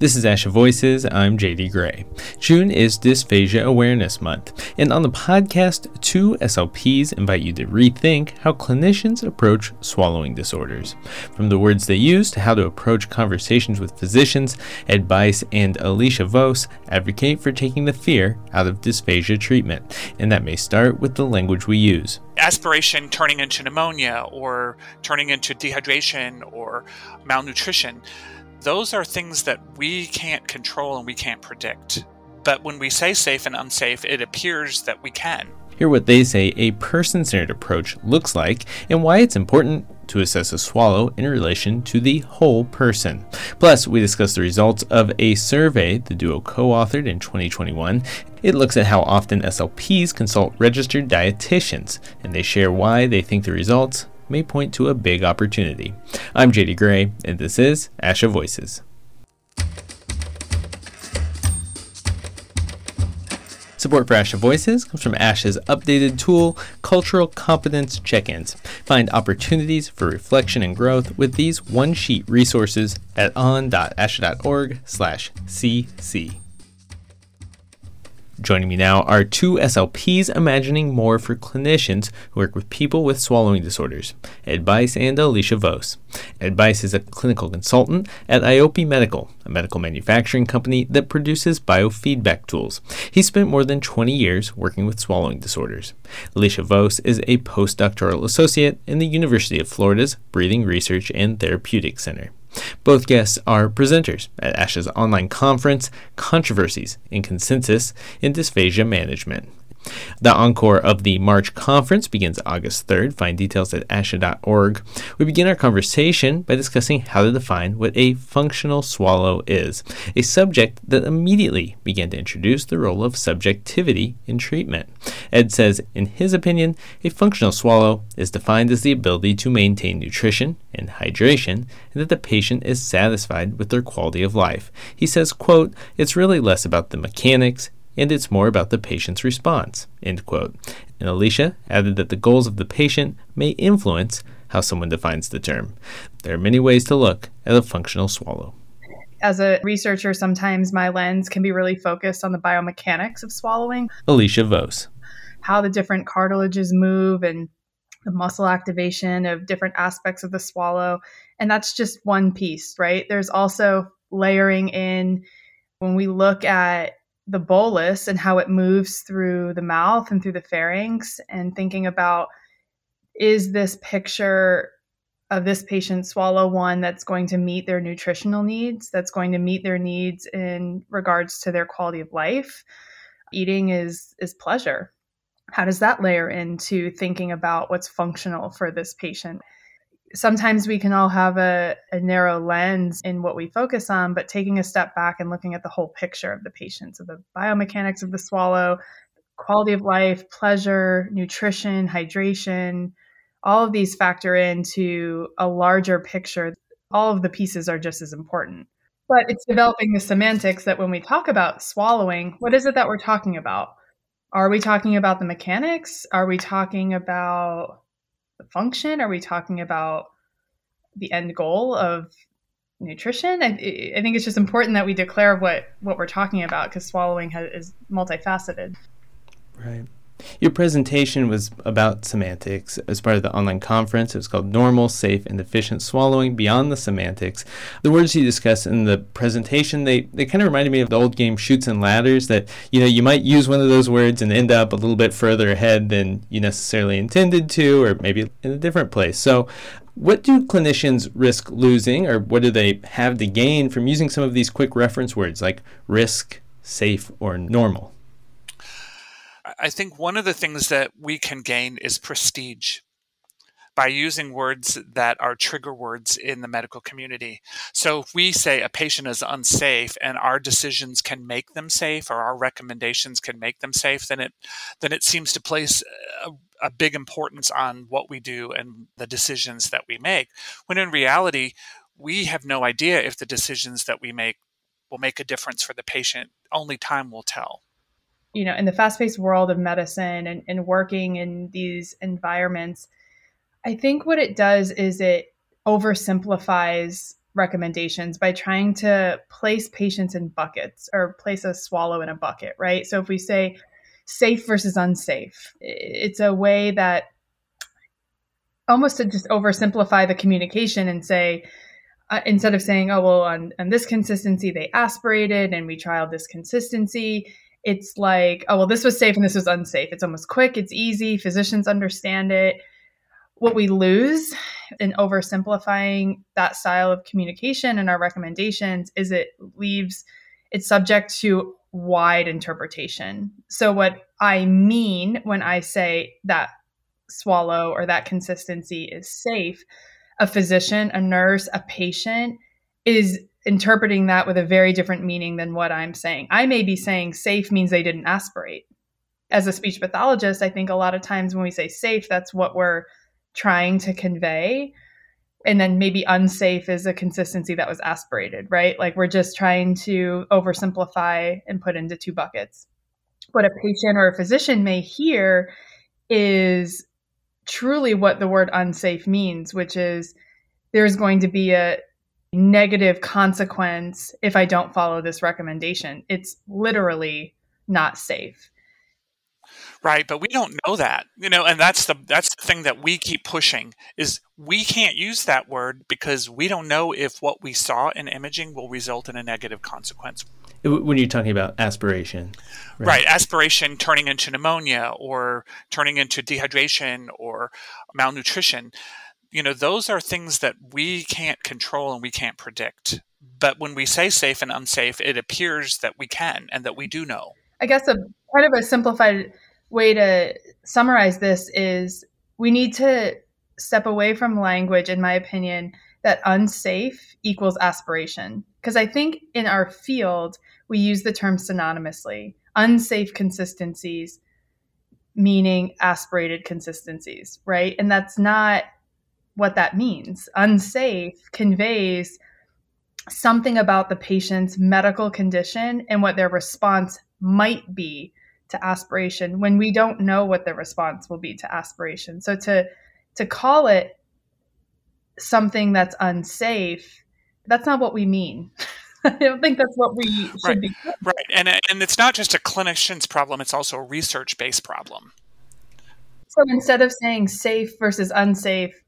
This is ASHA Voices. I'm JD Gray. June is Dysphagia Awareness Month, and on the podcast, two SLPs invite you to rethink how clinicians approach swallowing disorders. From the words they use to how to approach conversations with physicians, Ed Bice and Alicia Vose advocate for taking the fear out of dysphagia treatment, and that may start with the language we use aspiration turning into pneumonia or turning into dehydration or malnutrition those are things that we can't control and we can't predict. But when we say safe and unsafe, it appears that we can. Hear what they say a person centered approach looks like and why it's important to assess a swallow in relation to the whole person. Plus, we discuss the results of a survey the duo co authored in 2021. It looks at how often SLPs consult registered dietitians, and they share why they think the results may point to a big opportunity. I'm JD Gray, and this is ASHA Voices. Support for ASHA Voices comes from ASHA's updated tool, Cultural Competence Check-ins. Find opportunities for reflection and growth with these one-sheet resources at on.asha.org/cc. Joining me now are two SLPs imagining more for clinicians who work with people with swallowing disorders, Ed Bice and Alicia Vose. Ed Bice is a clinical consultant at IOPI Medical, a medical manufacturing company that produces biofeedback tools. He spent more than 20 years working with swallowing disorders. Alicia Vose is a postdoctoral associate in the University of Florida's Breathing Research and Therapeutic Center. Both guests are presenters at ASHA's online conference, Controversies in Consensus in Dysphagia Management. The encore of the March conference begins August 3rd. Find details at asha.org. We begin our conversation by discussing how to define what a functional swallow is, a subject that immediately began to introduce the role of subjectivity in treatment. Ed says, in his opinion, a functional swallow is defined as the ability to maintain nutrition and hydration and that the patient is satisfied with their quality of life. He says, quote, it's really less about the mechanics and it's more about the patient's response. End quote. And Alicia added that the goals of the patient may influence how someone defines the term. There are many ways to look at a functional swallow. As a researcher, sometimes my lens can be really focused on the biomechanics of swallowing. Alicia Vose. How the different cartilages move and the muscle activation of different aspects of the swallow. And that's just one piece, right? There's also layering in when we look at the bolus and how it moves through the mouth and through the pharynx and thinking about is this picture of this patient swallow one that's going to meet their nutritional needs that's going to meet their needs in regards to their quality of life? Eating is is pleasure. How does that layer into thinking about what's functional for this patient sometimes we can all have a, a, narrow lens in what we focus on, but taking a step back and looking at the whole picture of the patient. So the biomechanics of the swallow, quality of life, pleasure, nutrition, hydration, all of these factor into a larger picture. All of the pieces are just as important. But it's developing the semantics that when we talk about swallowing, what is it that we're talking about? Are we talking about the mechanics? Are we talking about the function? Are we talking about the end goal of nutrition? I, I think it's just important that we declare what what we're talking about because swallowing has, is multifaceted. Right. Your presentation was about semantics as part of the online conference. It was called Normal, Safe, and Efficient Swallowing Beyond the Semantics. The words you discussed in the presentation, they, they kind of reminded me of the old game Chutes and Ladders that, you know, you might use one of those words and end up a little bit further ahead than you necessarily intended to, or maybe in a different place. So what do clinicians risk losing, or what do they have to gain from using some of these quick reference words like risk, safe, or normal? I think one of the things that we can gain is prestige by using words that are trigger words in the medical community. So if we say a patient is unsafe and our decisions can make them safe or our recommendations can make them safe, then it then it seems to place a, a big importance on what we do and the decisions that we make. When in reality, we have no idea if the decisions that we make will make a difference for the patient. Only time will tell you know, in the fast paced world of medicine and, and working in these environments, I think what it does is it oversimplifies recommendations by trying to place patients in buckets or place a swallow in a bucket, right? So if we say safe versus unsafe, it's a way that almost to just oversimplify the communication and say, uh, instead of saying, oh, well, on, on this consistency, they aspirated and we trialed this consistency, it's like, oh, well, this was safe and this was unsafe. It's almost quick, it's easy, physicians understand it. What we lose in oversimplifying that style of communication and our recommendations is it leaves it's subject to wide interpretation. So, what I mean when I say that swallow or that consistency is safe, a physician, a nurse, a patient is interpreting that with a very different meaning than what I'm saying. I may be saying safe means they didn't aspirate. As a speech pathologist, I think a lot of times when we say safe, that's what we're trying to convey. And then maybe unsafe is a consistency that was aspirated, right? Like we're just trying to oversimplify and put into two buckets. What a patient or a physician may hear is truly what the word unsafe means, which is there's going to be a negative consequence if I don't follow this recommendation. It's literally not safe. Right, but we don't know that. You know, and that's the that's the thing that we keep pushing is we can't use that word because we don't know if what we saw in imaging will result in a negative consequence when you're talking about aspiration right? right? aspiration turning into pneumonia or turning into dehydration or malnutrition you know those are things that we can't control and we can't predict. But when we say safe and unsafe it appears that we can and that we do know. I guess a part of a simplified way to summarize this is we need to step away from language in my opinion that unsafe equals aspiration. Because i think in our field we use the term synonymously. Unsafe consistencies meaning aspirated consistencies right? And that's not what that means unsafe conveys something about the patient's medical condition and what their response might be to aspiration when we don't know what the response will be to aspiration so to to call it something that's unsafe that's not what we mean I don't think that's what we should right. be. Right, and and it's not just a clinician's problem; it's also a research-based problem. So instead of saying safe versus unsafe,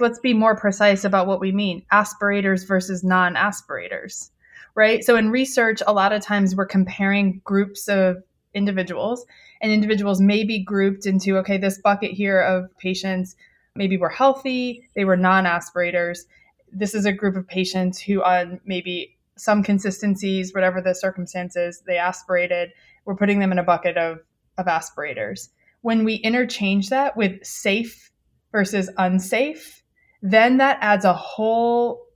let's be more precise about what we mean: aspirators versus non-aspirators. Right. So in research, a lot of times we're comparing groups of individuals, and individuals may be grouped into okay, this bucket here of patients maybe were healthy, they were non-aspirators. This is a group of patients who on maybe some consistencies, whatever the circumstances, they aspirated. We're putting them in a bucket of, of aspirators. When we interchange that with safe versus unsafe, then that adds a whole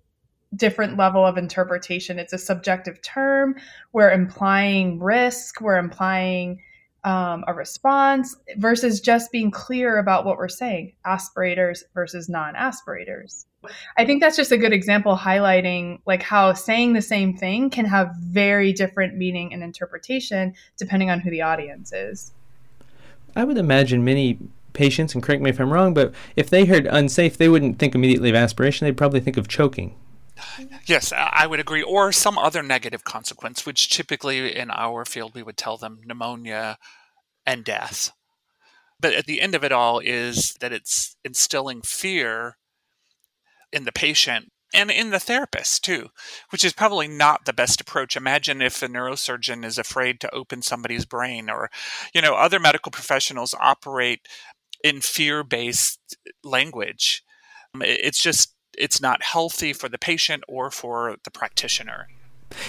different level of interpretation. It's a subjective term. We're implying risk, we're implying um, a response versus just being clear about what we're saying aspirators versus non aspirators. I think that's just a good example highlighting like how saying the same thing can have very different meaning and interpretation depending on who the audience is. I would imagine many patients, and correct me if I'm wrong, but if they heard unsafe, they wouldn't think immediately of aspiration. They'd probably think of choking. Yes, I would agree. Or some other negative consequence, which typically in our field we would tell them pneumonia and death. But at the end of it all is that it's instilling fear in the patient and in the therapist too, which is probably not the best approach. Imagine if a neurosurgeon is afraid to open somebody's brain, or, you know, other medical professionals operate in fear based language. Um, it's just, it's not healthy for the patient or for the practitioner.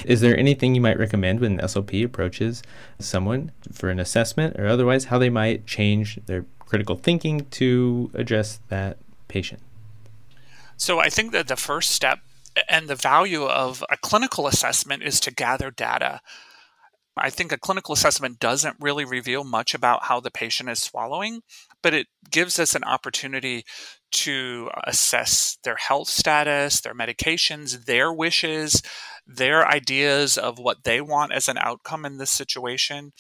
Is there anything you might recommend when an SLP approaches someone for an assessment or otherwise how they might change their critical thinking to address that patient? So I think that the first step and the value of a clinical assessment is to gather data. I think a clinical assessment doesn't really reveal much about how the patient is swallowing, but it gives us an opportunity to assess their health status, their medications, their wishes, their ideas of what they want as an outcome in this situation.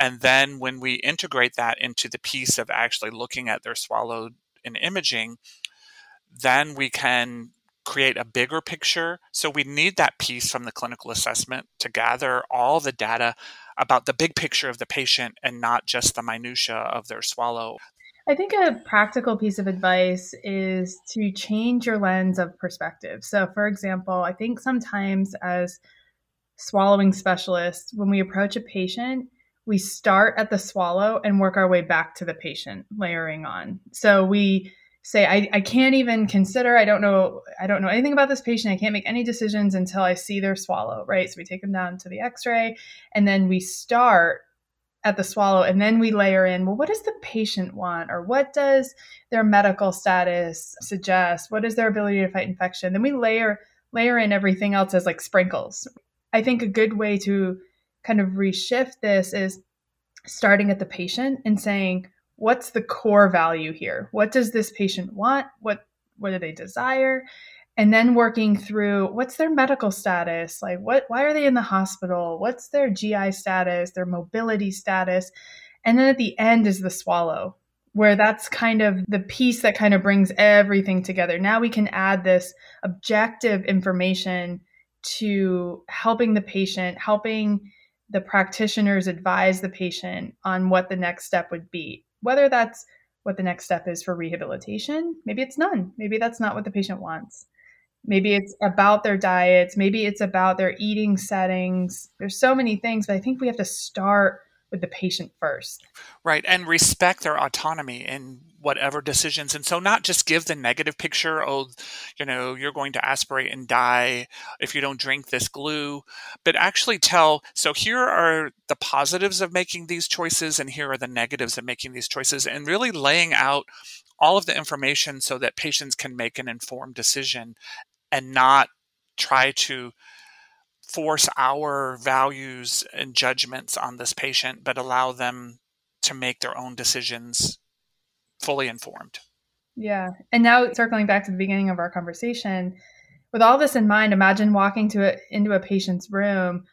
And then when we integrate that into the piece of actually looking at their swallowed in imaging, then we can create a bigger picture. So we need that piece from the clinical assessment to gather all the data about the big picture of the patient and not just the minutia of their swallow. I think a practical piece of advice is to change your lens of perspective. So, for example, I think sometimes as swallowing specialists, when we approach a patient, we start at the swallow and work our way back to the patient, layering on. So we say, I, I can't even consider, I don't know, I don't know anything about this patient. I can't make any decisions until I see their swallow, right? So we take them down to the x-ray and then we start at the swallow and then we layer in well what does the patient want or what does their medical status suggest what is their ability to fight infection then we layer layer in everything else as like sprinkles i think a good way to kind of reshift this is starting at the patient and saying what's the core value here? What does this patient want? What what do they desire? And then working through what's their medical status? Like what why are they in the hospital? What's their gi status their mobility status? And then at the end is the swallow where that's kind of the piece that kind of brings everything together. Now we can add this objective information to helping the patient helping the practitioners advise the patient on what the next step would be whether that's what the next step is for rehabilitation maybe it's none maybe that's not what the patient wants Maybe it's about their diets. Maybe it's about their eating settings. There's so many things, but I think we have to start with the patient first. Right. And respect their autonomy in whatever decisions. And so not just give the negative picture, oh, you know, you're going to aspirate and die if you don't drink this glue, but actually tell, so here are the positives of making these choices and here are the negatives of making these choices and really laying out all of the information so that patients can make an informed decision and not try to force our values and judgments on this patient, but allow them to make their own decisions fully informed. Yeah. And now circling back to the beginning of our conversation, with all this in mind, imagine walking to a, into a patient's room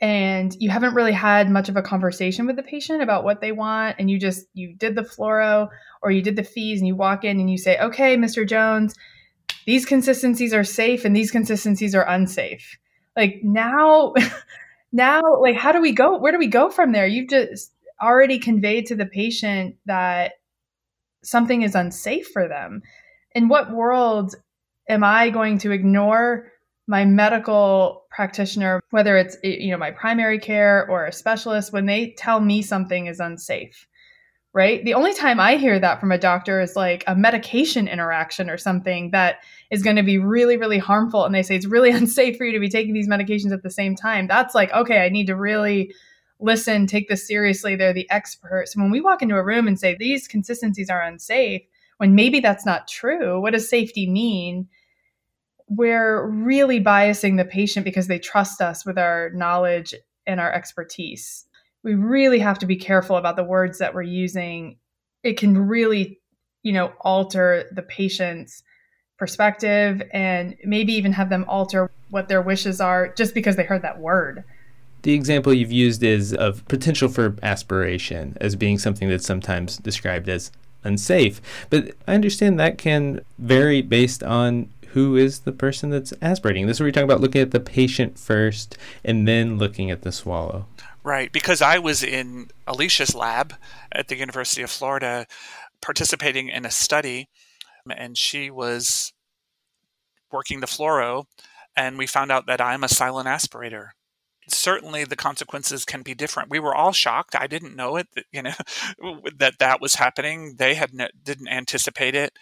and you haven't really had much of a conversation with the patient about what they want and you just you did the fluoro or you did the FEES and you walk in and you say, "Okay, Mr. Jones, these consistencies are safe and these consistencies are unsafe. Like now, now, like, how do we go? Where do we go from there? You've just already conveyed to the patient that something is unsafe for them. In what world am I going to ignore my medical practitioner, whether it's you know my primary care or a specialist, when they tell me something is unsafe? Right? The only time I hear that from a doctor is like a medication interaction or something that is going to be really, really harmful. And they say it's really unsafe for you to be taking these medications at the same time. That's like, okay, I need to really listen, take this seriously. They're the experts. When we walk into a room and say these consistencies are unsafe, when maybe that's not true, what does safety mean? We're really biasing the patient because they trust us with our knowledge and our expertise we really have to be careful about the words that we're using. It can really, you know, alter the patient's perspective and maybe even have them alter what their wishes are just because they heard that word. The example you've used is of potential for aspiration as being something that's sometimes described as unsafe. But I understand that can vary based on who is the person that's aspirating. This is where you're talking about looking at the patient first and then looking at the swallow. Right, because I was in Alicia's lab at the University of Florida participating in a study, and she was working the fluoro, and we found out that I'm a silent aspirator. Certainly, the consequences can be different. We were all shocked. I didn't know it, that, you know, that that was happening. They had ne- didn't anticipate it.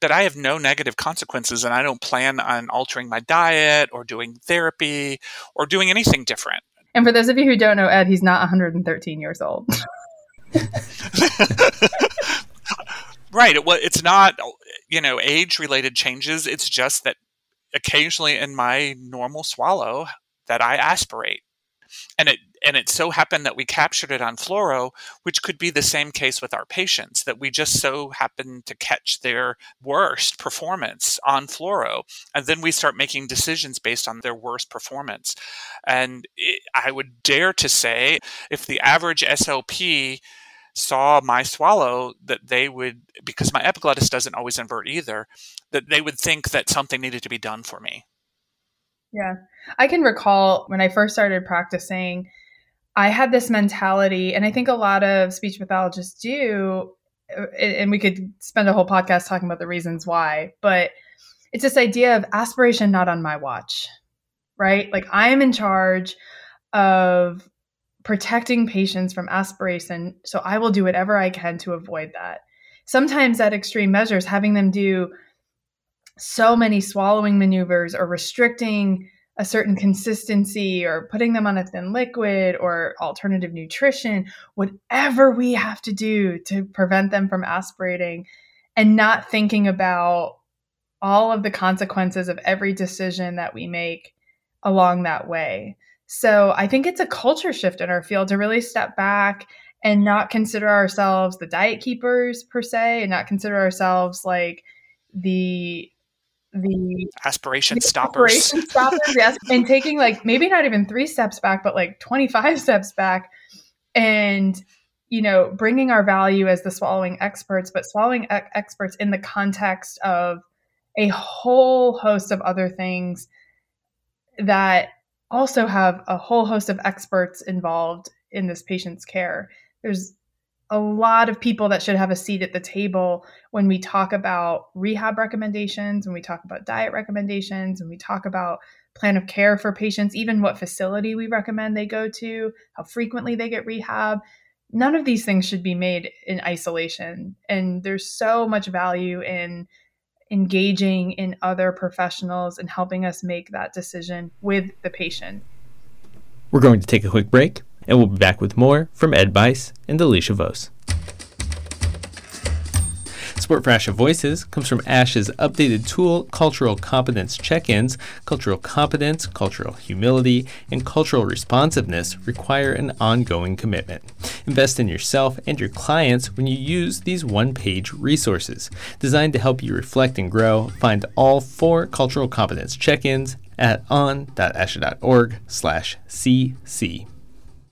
But I have no negative consequences, and I don't plan on altering my diet or doing therapy or doing anything different. And for those of you who don't know Ed, he's not 113 years old. right. Well, it's not, you know, age related changes. It's just that occasionally in my normal swallow that I aspirate. And it and it so happened that we captured it on fluoro, which could be the same case with our patients, that we just so happen to catch their worst performance on fluoro. And then we start making decisions based on their worst performance. And it, I would dare to say if the average SLP saw my swallow that they would, because my epiglottis doesn't always invert either, that they would think that something needed to be done for me. Yeah. I can recall when I first started practicing, I had this mentality, and I think a lot of speech pathologists do, uh, and we could spend a whole podcast talking about the reasons why, but it's this idea of aspiration not on my watch, right? Like I am in charge of protecting patients from aspiration, so I will do whatever I can to avoid that. Sometimes at extreme measures, having them do so many swallowing maneuvers or restricting a certain consistency or putting them on a thin liquid or alternative nutrition, whatever we have to do to prevent them from aspirating and not thinking about all of the consequences of every decision that we make along that way. So I think it's a culture shift in our field to really step back and not consider ourselves the diet keepers per se and not consider ourselves like the the aspiration the stoppers. Aspiration stoppers, yes. And taking like maybe not even three steps back, but like 25 steps back and, you know, bringing our value as the swallowing experts, but swallowing e- experts in the context of a whole host of other things that also have a whole host of experts involved in this patient's care. There's a lot of people that should have a seat at the table when we talk about rehab recommendations, when we talk about diet recommendations, when we talk about plan of care for patients, even what facility we recommend they go to, how frequently they get rehab. None of these things should be made in isolation. And there's so much value in engaging in other professionals and helping us make that decision with the patient. We're going to take a quick break and we'll be back with more from Ed Bice and Alicia Vose. Support for ASHA Voices comes from ASHA's updated tool, Cultural Competence Check-ins. Cultural competence, cultural humility, and cultural responsiveness require an ongoing commitment. Invest in yourself and your clients when you use these one-page resources designed to help you reflect and grow. Find all four cultural competence check-ins at on.asha.org/cc.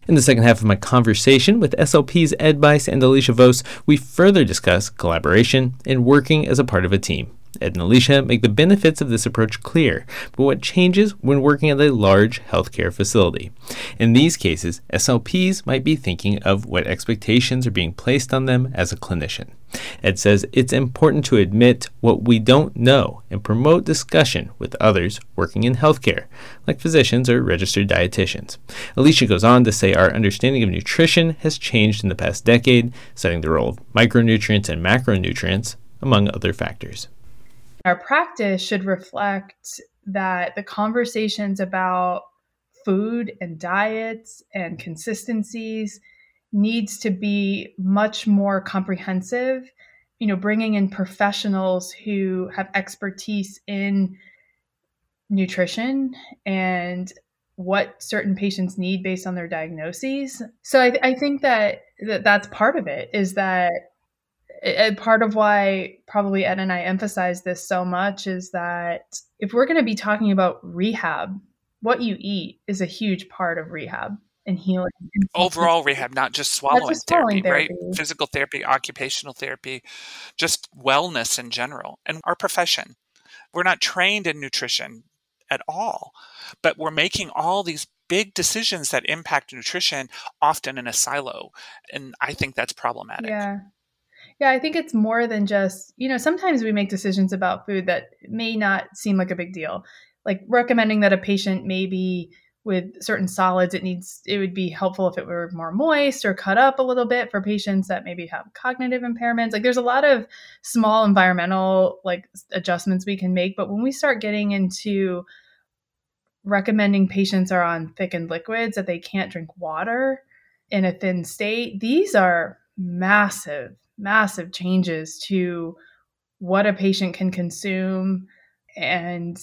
In the second half of my conversation with SLP's Ed Bice and Alicia Vose, we further discuss collaboration and working as a part of a team. Ed and Alicia make the benefits of this approach clear, but what changes when working at a large healthcare facility. In these cases, SLPs might be thinking of what expectations are being placed on them as a clinician. Ed says it's important to admit what we don't know and promote discussion with others working in healthcare, like physicians or registered dietitians. Alicia goes on to say our understanding of nutrition has changed in the past decade, studying the role of micronutrients and macronutrients, among other factors. Our practice should reflect that the conversations about food and diets and consistencies needs to be much more comprehensive you know bringing in professionals who have expertise in nutrition and what certain patients need based on their diagnoses. So i, I think that, that that's part of it is that and part of why probably ed and i emphasize this so much is that if we're going to be talking about rehab what you eat is a huge part of rehab and healing. Overall rehab, not just swallowing, just therapy, therapy, right? Physical therapy, occupational therapy, just wellness in general. And our profession, we're not trained in nutrition at all, but we're making all these big decisions that impact nutrition often in a silo. And I think that's problematic. Yeah. Yeah, I think it's more than just, you know, sometimes we make decisions about food that may not seem like a big deal. Like recommending that a patient maybe with certain solids it needs it would be helpful if it were more moist or cut up a little bit for patients that maybe have cognitive impairments. Like there's a lot of small environmental like adjustments we can make but when we start getting into recommending patients are on thickened liquids that they can't drink water in a thin state these are massive massive changes to what a patient can consume and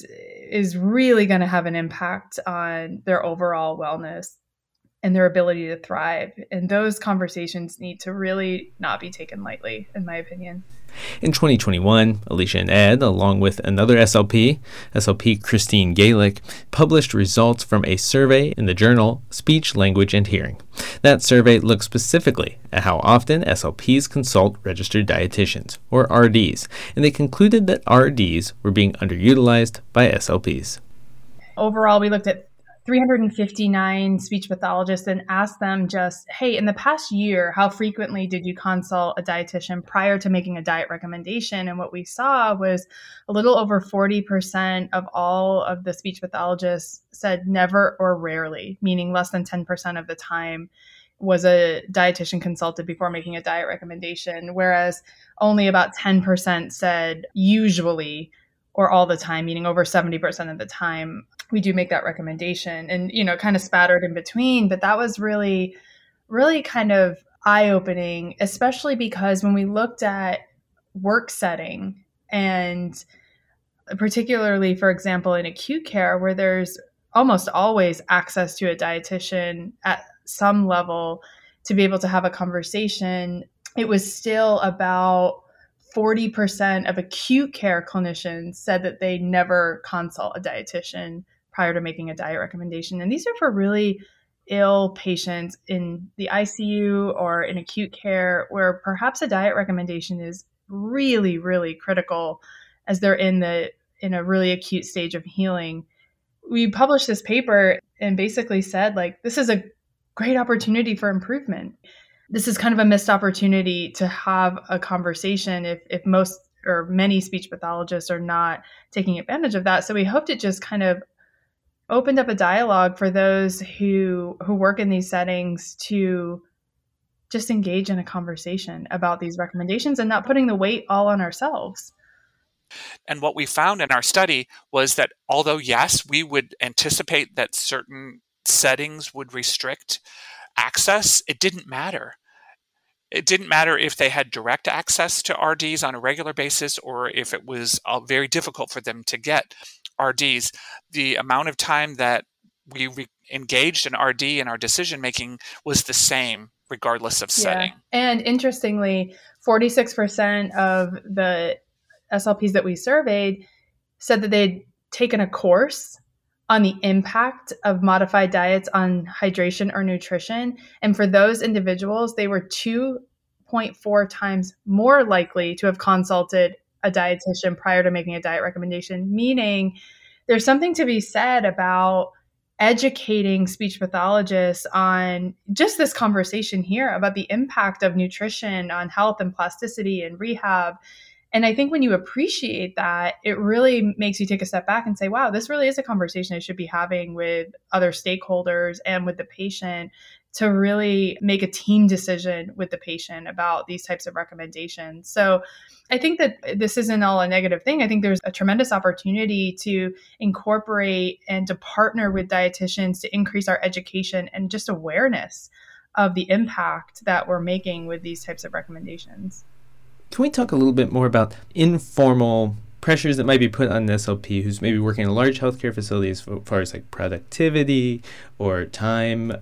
is really going to have an impact on their overall wellness and their ability to thrive. And those conversations need to really not be taken lightly, in my opinion. In 2021, Alicia and Ed, along with another SLP, SLP Christine Gaelic, published results from a survey in the journal Speech, Language, and Hearing. That survey looked specifically at how often SLPs consult registered dietitians, or RDs, and they concluded that RDs were being underutilized by SLPs. Overall, we looked at 359 speech pathologists and asked them just, hey, in the past year, how frequently did you consult a dietitian prior to making a diet recommendation? And what we saw was a little over 40% of all of the speech pathologists said never or rarely, meaning less than 10% of the time was a dietitian consulted before making a diet recommendation, whereas only about 10% said usually or all the time, meaning over 70% of the time we do make that recommendation and you know kind of spattered in between. But that was really really kind of eye opening especially because when we looked at work setting and particularly for example in acute care where there's almost always access to a dietitian at some level to be able to have a conversation it was still about 40% of acute care clinicians said that they never consult a dietitian prior to making a diet recommendation. And these are for really ill patients in the ICU or in acute care where perhaps a diet recommendation is really really critical as they're in the in a really acute stage of healing. We published this paper and basically said like this is a great opportunity for improvement. This is kind of a missed opportunity to have a conversation if if most or many speech pathologists are not taking advantage of that. So we hoped it just kind of opened up a dialogue for those who who work in these settings to just engage in a conversation about these recommendations and not putting the weight all on ourselves. And what we found in our study was that although, yes, we would anticipate that certain settings would restrict access, it didn't matter. It didn't matter if they had direct access to RDs on a regular basis or if it was uh, very difficult for them to get RDs, the amount of time that we re- engaged in RD in our decision making was the same regardless of setting. Yeah. And interestingly, 46% of the SLPs that we surveyed said that they'd taken a course on the impact of modified diets on hydration or nutrition. And for those individuals, they were 2.4 times more likely to have consulted a dietitian prior to making a diet recommendation, meaning there's something to be said about educating speech pathologists on just this conversation here about the impact of nutrition on health and plasticity and rehab. And I think when you appreciate that, it really makes you take a step back and say, wow, this really is a conversation I should be having with other stakeholders and with the patient to really make a team decision with the patient about these types of recommendations. So I think that this isn't all a negative thing. I think there's a tremendous opportunity to incorporate and to partner with dietitians to increase our education and just awareness of the impact that we're making with these types of recommendations. Can we talk a little bit more about informal pressures that might be put on an SLP who's maybe working in a large healthcare facility as far as like productivity or time.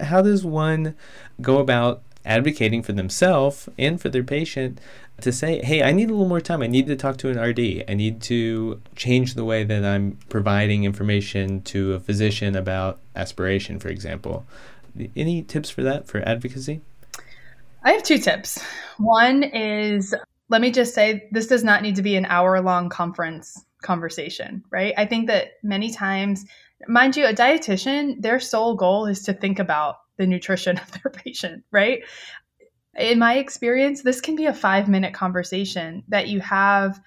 How does one go about advocating for themselves and for their patient to say, hey, I need a little more time. I need to talk to an RD. I need to change the way that I'm providing information to a physician about aspiration, for example. Any tips for that for advocacy? I have two tips. One is let me just say this does not need to be an hour long conference conversation, right? I think that many times, mind you, a dietitian, their sole goal is to think about the nutrition of their patient, right? In my experience, this can be a five minute conversation that you have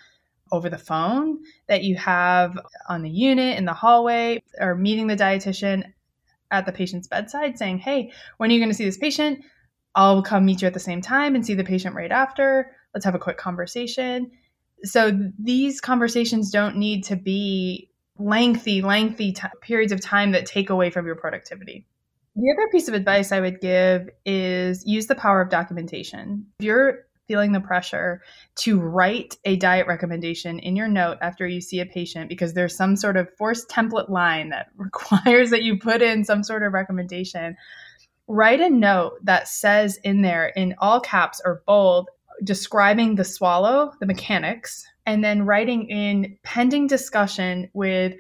over the phone, that you have on the unit, in the hallway, or meeting the dietitian at the patient's bedside saying, Hey, when are you going to see this patient? I'll come meet you at the same time and see the patient right after let's have a quick conversation. So these conversations don't need to be lengthy, lengthy t- periods of time that take away from your productivity. The other piece of advice I would give is use the power of documentation. If you're feeling the pressure to write a diet recommendation in your note after you see a patient because there's some sort of forced template line that requires that you put in some sort of recommendation, write a note that says in there in all caps or bold, describing the swallow, the mechanics, and then writing in pending discussion with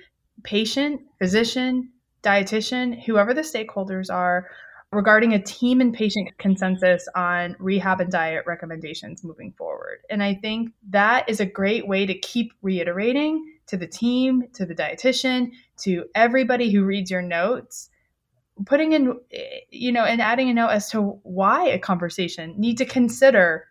patient, physician, dietitian, whoever the stakeholders are, regarding a team and patient consensus on rehab and diet recommendations moving forward. And I think that is a great way to keep reiterating to the team, to the dietitian, to everybody who reads your notes, putting in, you know, and adding a note as to why a conversation need to consider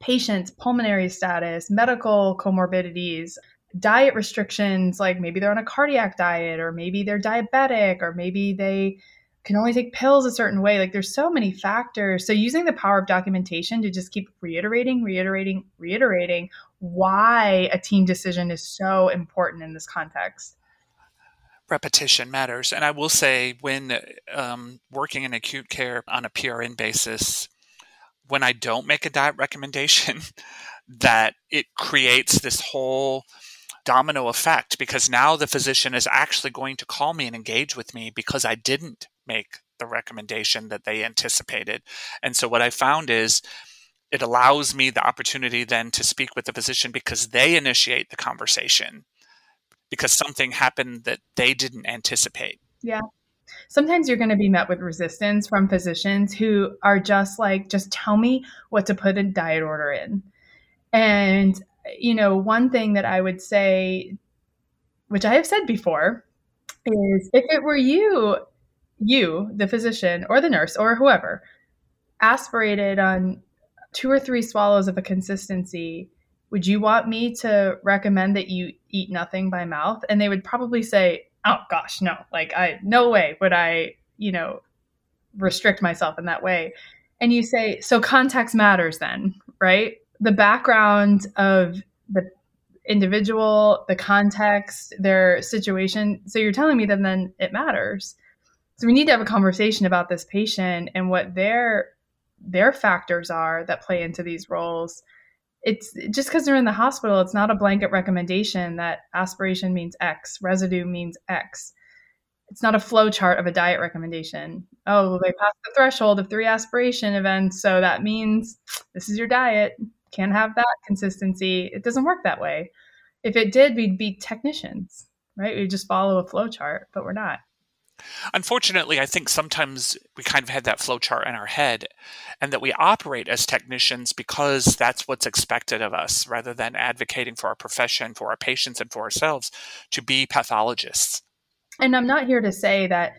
patients' pulmonary status, medical comorbidities, diet restrictions, like maybe they're on a cardiac diet, or maybe they're diabetic, or maybe they can only take pills a certain way. Like there's so many factors. So using the power of documentation to just keep reiterating, reiterating, reiterating why a team decision is so important in this context. Repetition matters. And I will say, when um, working in acute care on a PRN basis, when I don't make a diet recommendation, that it creates this whole domino effect because now the physician is actually going to call me and engage with me because I didn't make the recommendation that they anticipated. And so what I found is it allows me the opportunity then to speak with the physician because they initiate the conversation because something happened that they didn't anticipate. Yeah. Sometimes you're going to be met with resistance from physicians who are just like, just tell me what to put a diet order in. And, you know, one thing that I would say, which I have said before, is if it were you you, the physician or the nurse or whoever, aspirated on two or three swallows of a consistency, would you want me to recommend that you eat nothing by mouth? And they would probably say, oh gosh, no, like I, no way would I, you know, restrict myself in that way. And you say, so context matters then, right? The background of the individual, the context, their situation. So you're telling me that then it matters. So we need to have a conversation about this patient and what their their factors are that play into these roles. It's just because they're in the hospital, it's not a blanket recommendation that aspiration means X, residue means X. It's not a flow chart of a diet recommendation. Oh, they passed the threshold of three aspiration events, so that means this is your diet. Can't have that consistency. It doesn't work that way. If it did, we'd be technicians, right? We'd just follow a flow chart, but we're not. Unfortunately, I think sometimes we kind of had that flowchart in our head and that we operate as technicians because that's what's expected of us rather than advocating for our profession, for our patients, and for ourselves to be pathologists. And I'm not here to say that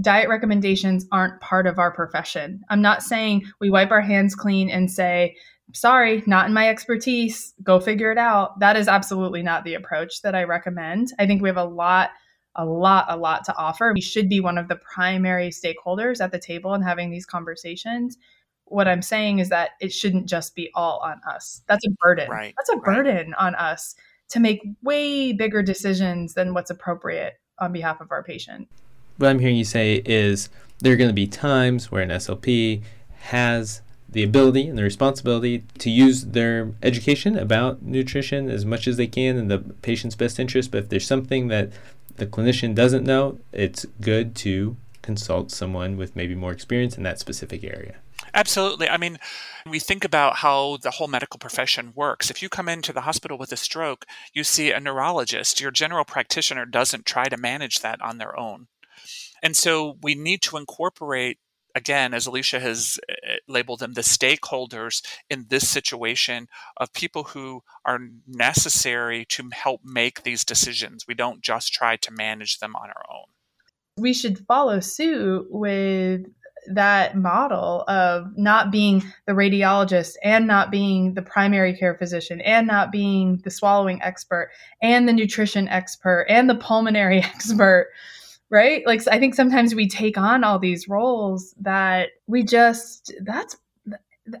diet recommendations aren't part of our profession. I'm not saying we wipe our hands clean and say, sorry, not in my expertise, go figure it out. That is absolutely not the approach that I recommend. I think we have a lot a lot, a lot to offer. We should be one of the primary stakeholders at the table and having these conversations. What I'm saying is that it shouldn't just be all on us. That's a burden. Right. That's a burden right. on us to make way bigger decisions than what's appropriate on behalf of our patient. What I'm hearing you say is there are going to be times where an SLP has the ability and the responsibility to use their education about nutrition as much as they can in the patient's best interest. But if there's something that the clinician doesn't know, it's good to consult someone with maybe more experience in that specific area. Absolutely. I mean, we think about how the whole medical profession works. If you come into the hospital with a stroke, you see a neurologist. Your general practitioner doesn't try to manage that on their own. And so we need to incorporate again, as Alicia has labeled them, the stakeholders in this situation of people who are necessary to help make these decisions. We don't just try to manage them on our own. We should follow suit with that model of not being the radiologist and not being the primary care physician and not being the swallowing expert and the nutrition expert and the pulmonary expert right? Like I think sometimes we take on all these roles that we just that's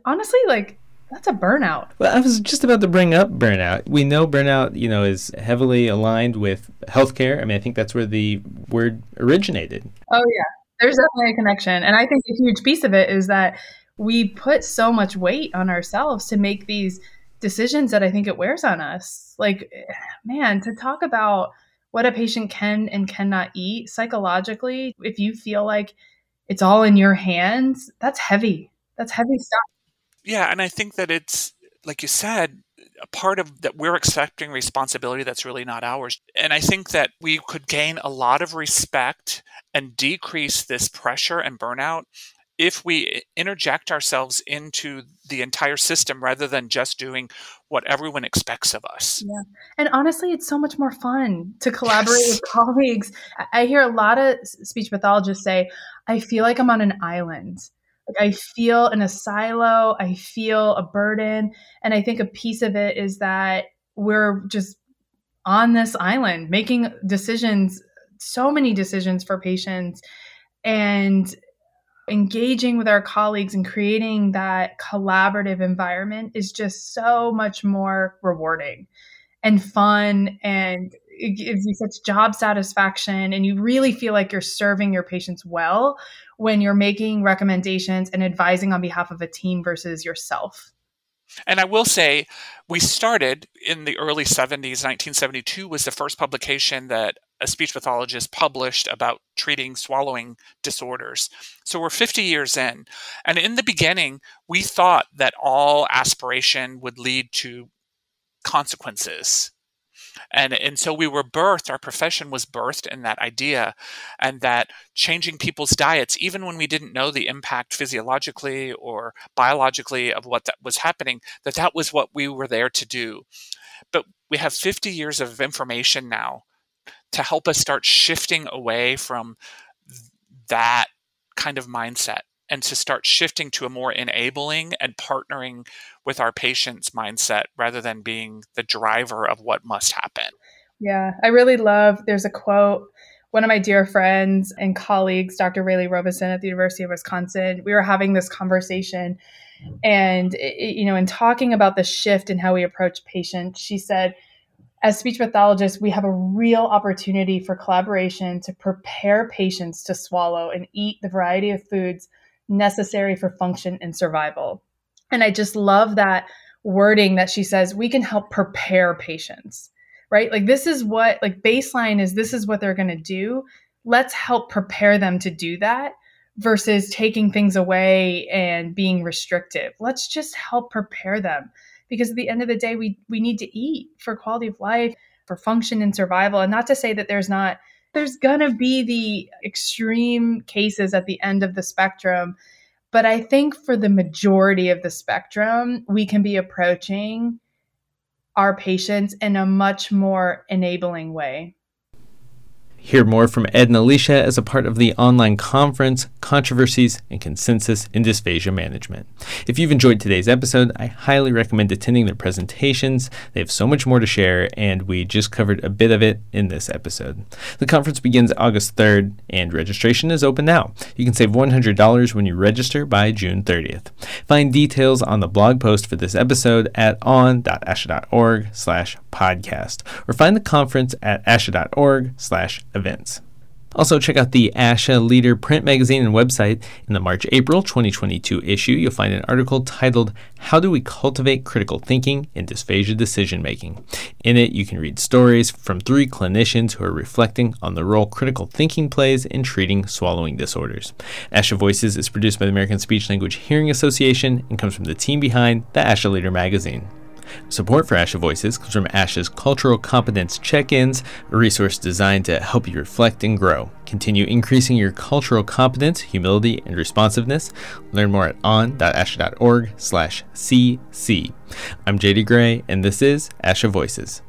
honestly like that's a burnout. Well, I was just about to bring up burnout. We know burnout, you know, is heavily aligned with healthcare. I mean, I think that's where the word originated. Oh yeah. There's definitely a connection. And I think a huge piece of it is that we put so much weight on ourselves to make these decisions that I think it wears on us. Like eh, man, to talk about what a patient can and cannot eat psychologically, if you feel like it's all in your hands, that's heavy. That's heavy stuff. Yeah. And I think that it's, like you said, a part of that we're accepting responsibility that's really not ours. And I think that we could gain a lot of respect and decrease this pressure and burnout if we interject ourselves into the entire system rather than just doing what everyone expects of us. Yeah. And honestly, it's so much more fun to collaborate yes. with colleagues. I hear a lot of speech pathologists say, I feel like I'm on an island. Like I feel in a silo, I feel a burden. And I think a piece of it is that we're just on this island making decisions, so many decisions for patients. And engaging with our colleagues and creating that collaborative environment is just so much more rewarding and fun and it gives you such job satisfaction and you really feel like you're serving your patients well when you're making recommendations and advising on behalf of a team versus yourself. And I will say, we started in the early 70s. 1972 was the first publication that a speech pathologist published about treating swallowing disorders. So we're 50 years in. And in the beginning, we thought that all aspiration would lead to consequences. And, and so we were birthed, our profession was birthed in that idea, and that changing people's diets, even when we didn't know the impact physiologically or biologically of what that was happening, that that was what we were there to do. But we have 50 years of information now to help us start shifting away from that kind of mindset and to start shifting to a more enabling and partnering with our patients mindset rather than being the driver of what must happen. Yeah, I really love there's a quote one of my dear friends and colleagues, Dr. Rayleigh Robeson at the University of Wisconsin, we were having this conversation and you know, in talking about the shift in how we approach patients, she said, as speech pathologists, we have a real opportunity for collaboration to prepare patients to swallow and eat the variety of foods necessary for function and survival. And I just love that wording that she says we can help prepare patients, right? Like, this is what, like, baseline is this is what they're going to do. Let's help prepare them to do that versus taking things away and being restrictive. Let's just help prepare them because at the end of the day we we need to eat for quality of life for function and survival. And not to say that there's not there's going to be the extreme cases at the end of the spectrum but i think for the majority of the spectrum we can be approaching our patients in a much more enabling way Hear more from Ed and Alicia as a part of the online conference, Controversies and Consensus in Dysphagia Management. If you've enjoyed today's episode, I highly recommend attending their presentations. They have so much more to share, and we just covered a bit of it in this episode. The conference begins August 3rd, and registration is open now. You can save $100 when you register by June 30th. Find details on the blog post for this episode at on.asha.org slash podcast, or find the conference at asha.org slash events. Also, check out the ASHA Leader print magazine and website. In the March April 2022 issue, you'll find an article titled How Do We Cultivate Critical Thinking in Dysphagia Decision Making? In it, you can read stories from three clinicians who are reflecting on the role critical thinking plays in treating swallowing disorders. ASHA Voices is produced by the American Speech Language Hearing Association and comes from the team behind the ASHA Leader magazine. Support for ASHA Voices comes from ASHA's Cultural Competence Check Ins, a resource designed to help you reflect and grow. Continue increasing your cultural competence, humility, and responsiveness. Learn more at on.asha.org slash cc. I'm JD Gray, and this is ASHA Voices.